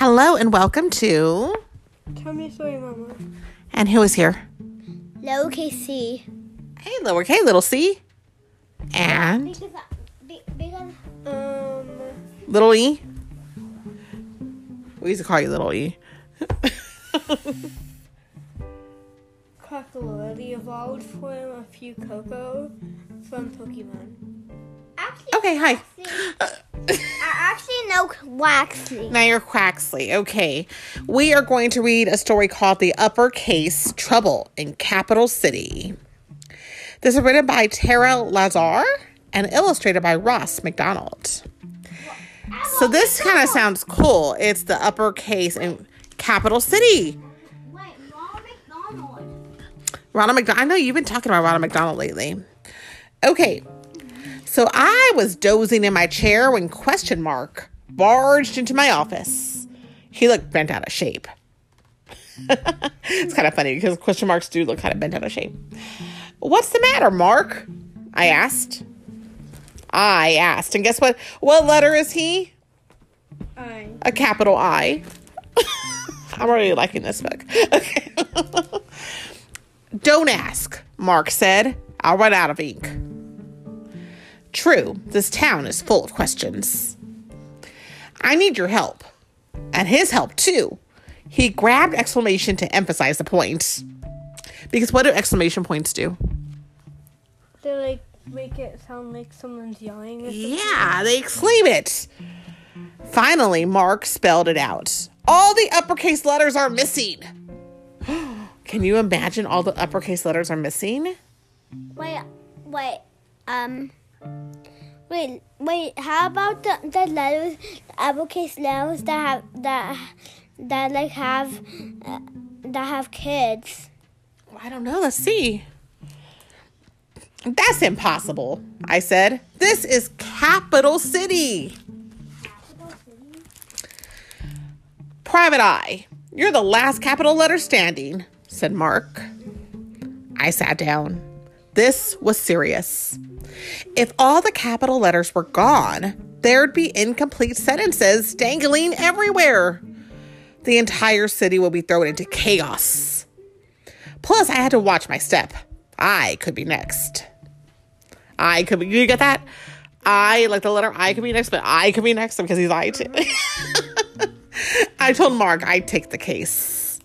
Hello and welcome to. Tell me a story, Mama. And who is here? Lowercase c. Hey, lower K, little C. And Because, because Um, little E. We used to call you little E. Quackalola evolved from a Fuecoco from Pokemon. Actually, Okay, hi. I actually know Waxley. Now you're Quaxly. Okay. We are going to read a story called The Uppercase Trouble in Capital City. This is written by Tara Lazar and illustrated by Ross MacDonald. So this kind of sounds cool. It's the uppercase in Capital City. Wait, Ronald McDonald. Ronald McDonald. I know you've been talking about Ronald McDonald lately. Okay. So I was dozing in my chair when question mark barged into my office. He looked bent out of shape. it's kind of funny because question marks do look kind of bent out of shape. What's the matter, Mark? I asked. I asked. And guess what? What letter is he? I. a capital I. I'm already liking this book. Okay. Don't ask, Mark said. I'll run out of ink. True, this town is full of questions. I need your help. And his help, too. He grabbed exclamation to emphasize the point. Because what do exclamation points do? They like make it sound like someone's yelling. Yeah, they exclaim it. Finally, Mark spelled it out. All the uppercase letters are missing. Can you imagine all the uppercase letters are missing? Wait, wait, um, wait, wait. How about the the letters, uppercase letters that have that that like have uh, that have kids? I don't know. Let's see. That's impossible, I said. This is Capital City. Capital city. Private Eye, you're the last capital letter standing, said Mark. I sat down. This was serious. If all the capital letters were gone, there'd be incomplete sentences dangling everywhere. The entire city would be thrown into chaos. Plus, I had to watch my step. I could be next. I could be, you get that? I, like the letter I could be next, but I could be next because he's I too. I told Mark I'd take the case.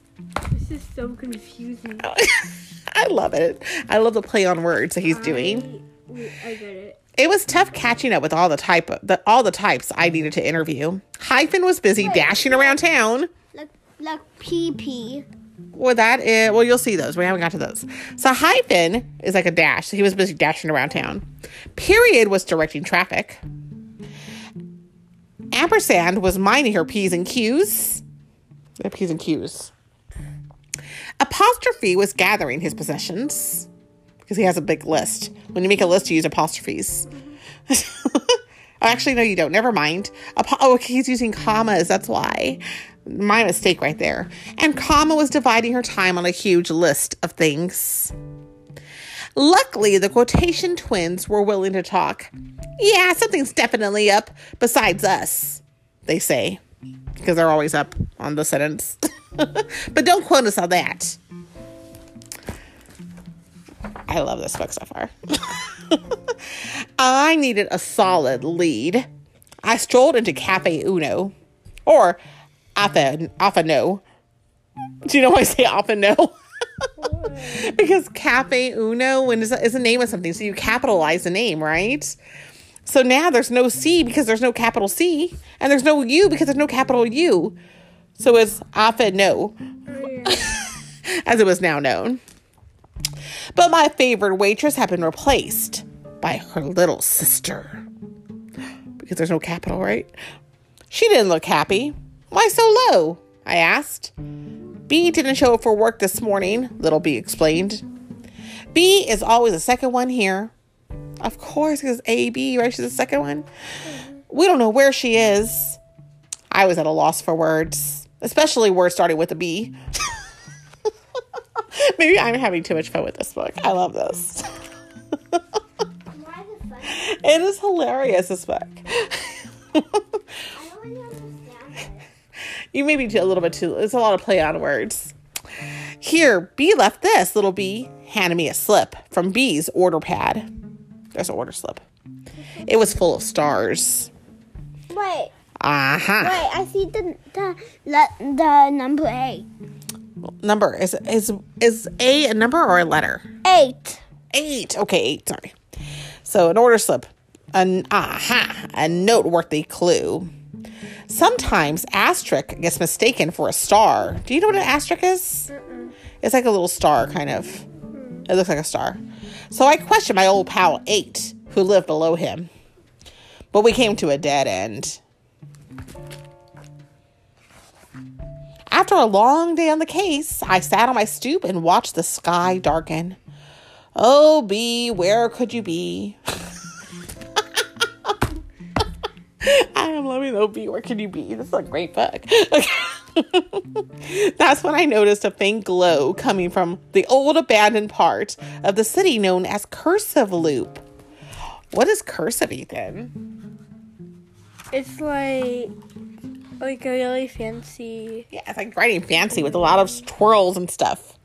This is so confusing. I love it. I love the play on words that he's doing. I, get it. It was tough catching up with all the type the, all the types I needed to interview. Hyphen was busy dashing around town. Like like PP. Well, that is, well, you'll see those. We haven't got to those. So hyphen is like a dash. He was busy dashing around town. Period was directing traffic. Ampersand was minding her P's and Q's. The P's and Q's. Apostrophe was gathering his possessions because he has a big list. When you make a list, you use apostrophes. Actually, no, you don't. Never mind. Apo- oh, he's using commas. That's why. My mistake right there. And comma was dividing her time on a huge list of things. Luckily, the quotation twins were willing to talk. Yeah, something's definitely up besides us, they say, because they're always up on the sentence. but don't quote us on that. I love this book so far. I needed a solid lead. I strolled into Cafe Uno, or Alpha, Alpha No. Do you know why I say Alpha No? because Cafe Uno is a, name of something, so you capitalize the name, right? So now there's no C because there's no capital C, and there's no U because there's no capital U. So it's Alpha No, as it was now known. But my favorite waitress had been replaced by her little sister. Because there's no capital, right? She didn't look happy. Why so low? I asked. B didn't show up for work this morning, little B explained. B is always the second one here. Of course, because A, B, right? She's the second one. We don't know where she is. I was at a loss for words, especially words starting with a B. Maybe I'm having too much fun with this book. I love this. It is hilarious, this book. I don't really understand it. You may be a little bit too. It's a lot of play on words. Here, B left this. Little B handed me a slip from B's order pad. There's an order slip. It was full of stars. Wait, Uh huh. wait. I see the the le- the number eight. Number is is is A a number or a letter? Eight. Eight. Okay, eight. Sorry. So an order slip, an aha, a noteworthy clue. Sometimes asterisk gets mistaken for a star. Do you know what an asterisk is? It's like a little star, kind of. It looks like a star. So I questioned my old pal Eight, who lived below him. But we came to a dead end. After a long day on the case, I sat on my stoop and watched the sky darken. Oh, B, where could you be? I am loving Oh, B, where could you be? This is a great book. That's when I noticed a faint glow coming from the old abandoned part of the city known as Cursive Loop. What is cursive, Ethan? It's like like really fancy. Yeah, it's like writing fancy with a lot of twirls and stuff.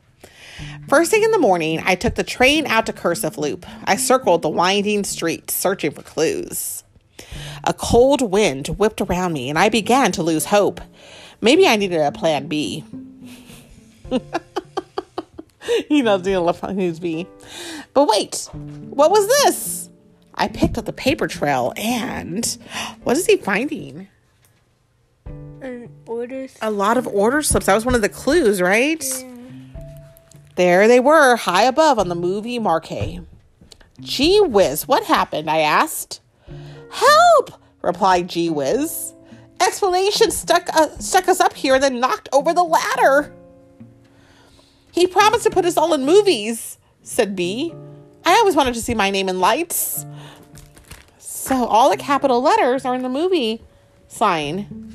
First thing in the morning, I took the train out to Cursive Loop. I circled the winding streets, searching for clues. A cold wind whipped around me, and I began to lose hope. Maybe I needed a plan B. you know, doing a plan B. But wait, what was this? I picked up the paper trail, and what is he finding? And orders. a lot of order slips. That was one of the clues, right? There they were, high above on the movie marquee. Gee whiz, what happened? I asked. Help! replied Gee whiz. Explanation stuck, uh, stuck us up here and then knocked over the ladder. He promised to put us all in movies, said B. I always wanted to see my name in lights. So all the capital letters are in the movie sign.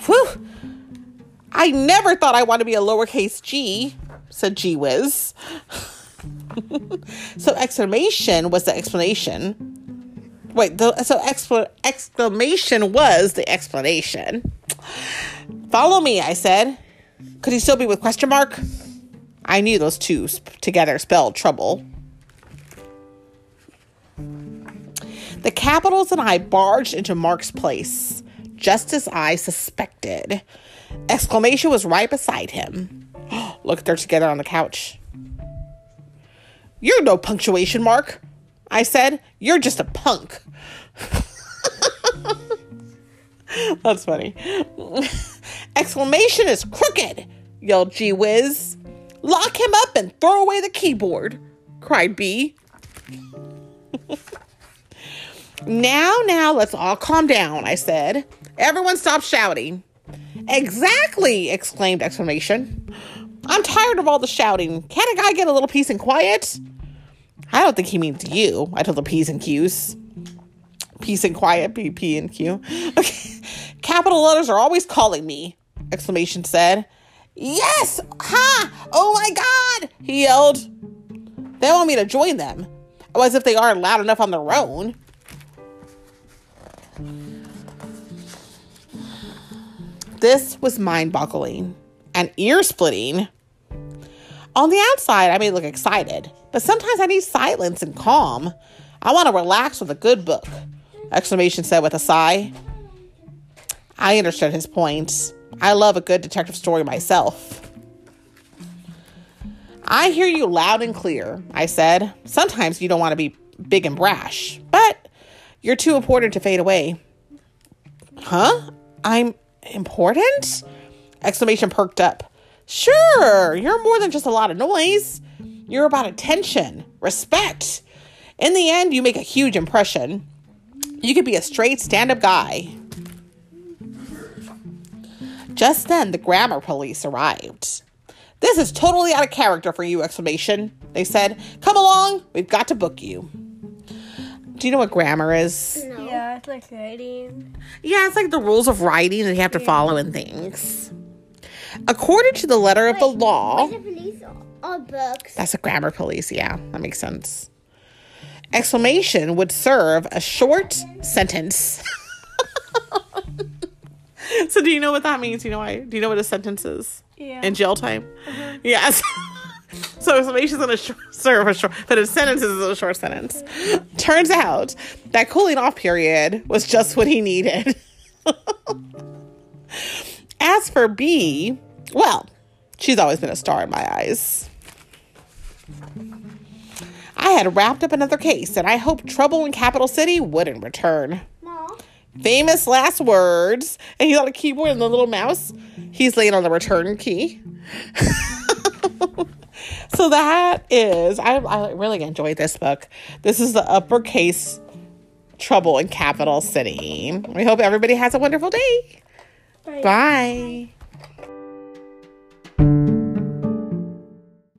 Whew. I never thought I wanted to be a lowercase g, said Gee Whiz. so exclamation was the explanation. Wait, the, so expl- exclamation was the explanation. Follow me, I said. Could he still be with question mark? I knew those two sp- together spelled trouble. The Capitals and I barged into Mark's place, just as I suspected. Exclamation was right beside him. Look, they're together on the couch. You're no punctuation mark, I said. You're just a punk. That's funny. Exclamation is crooked, yelled Gee Whiz. Lock him up and throw away the keyboard, cried B. Now, now, let's all calm down, I said. Everyone stop shouting. Exactly, exclaimed exclamation. I'm tired of all the shouting. Can't a guy get a little peace and quiet? I don't think he means you. I told the P's and Q's. Peace and quiet, P, P and Q. Capital letters are always calling me, exclamation said. Yes! Ha! Oh my god! He yelled. They want me to join them. As if they aren't loud enough on their own. This was mind boggling and ear splitting. On the outside, I may look excited, but sometimes I need silence and calm. I want to relax with a good book, exclamation said with a sigh. I understood his point. I love a good detective story myself. I hear you loud and clear, I said. Sometimes you don't want to be big and brash, but you're too important to fade away. Huh? I'm important? Exclamation perked up. Sure, you're more than just a lot of noise. You're about attention, respect. In the end, you make a huge impression. You could be a straight stand up guy. Just then, the grammar police arrived. This is totally out of character for you! Exclamation. They said, Come along, we've got to book you. Do you know what grammar is? No. It's like writing. Yeah, it's like the rules of writing that you have to follow in things. According to the letter of the law, or books. that's a grammar police. Yeah, that makes sense. Exclamation would serve a short sentence. so do you know what that means? Do you know why? Do you know what a sentence is? Yeah. In jail time? Yes. so information's gonna sh- serve a short, but a sentence is a short sentence. Turns out that cooling off period was just what he needed. As for B, well, she's always been a star in my eyes. I had wrapped up another case, and I hoped trouble in Capital City wouldn't return. Famous last words. And he's on a keyboard and the little mouse. He's laying on the return key. so that is, I, I really enjoyed this book. This is the uppercase trouble in Capital City. We hope everybody has a wonderful day. Bye. Bye.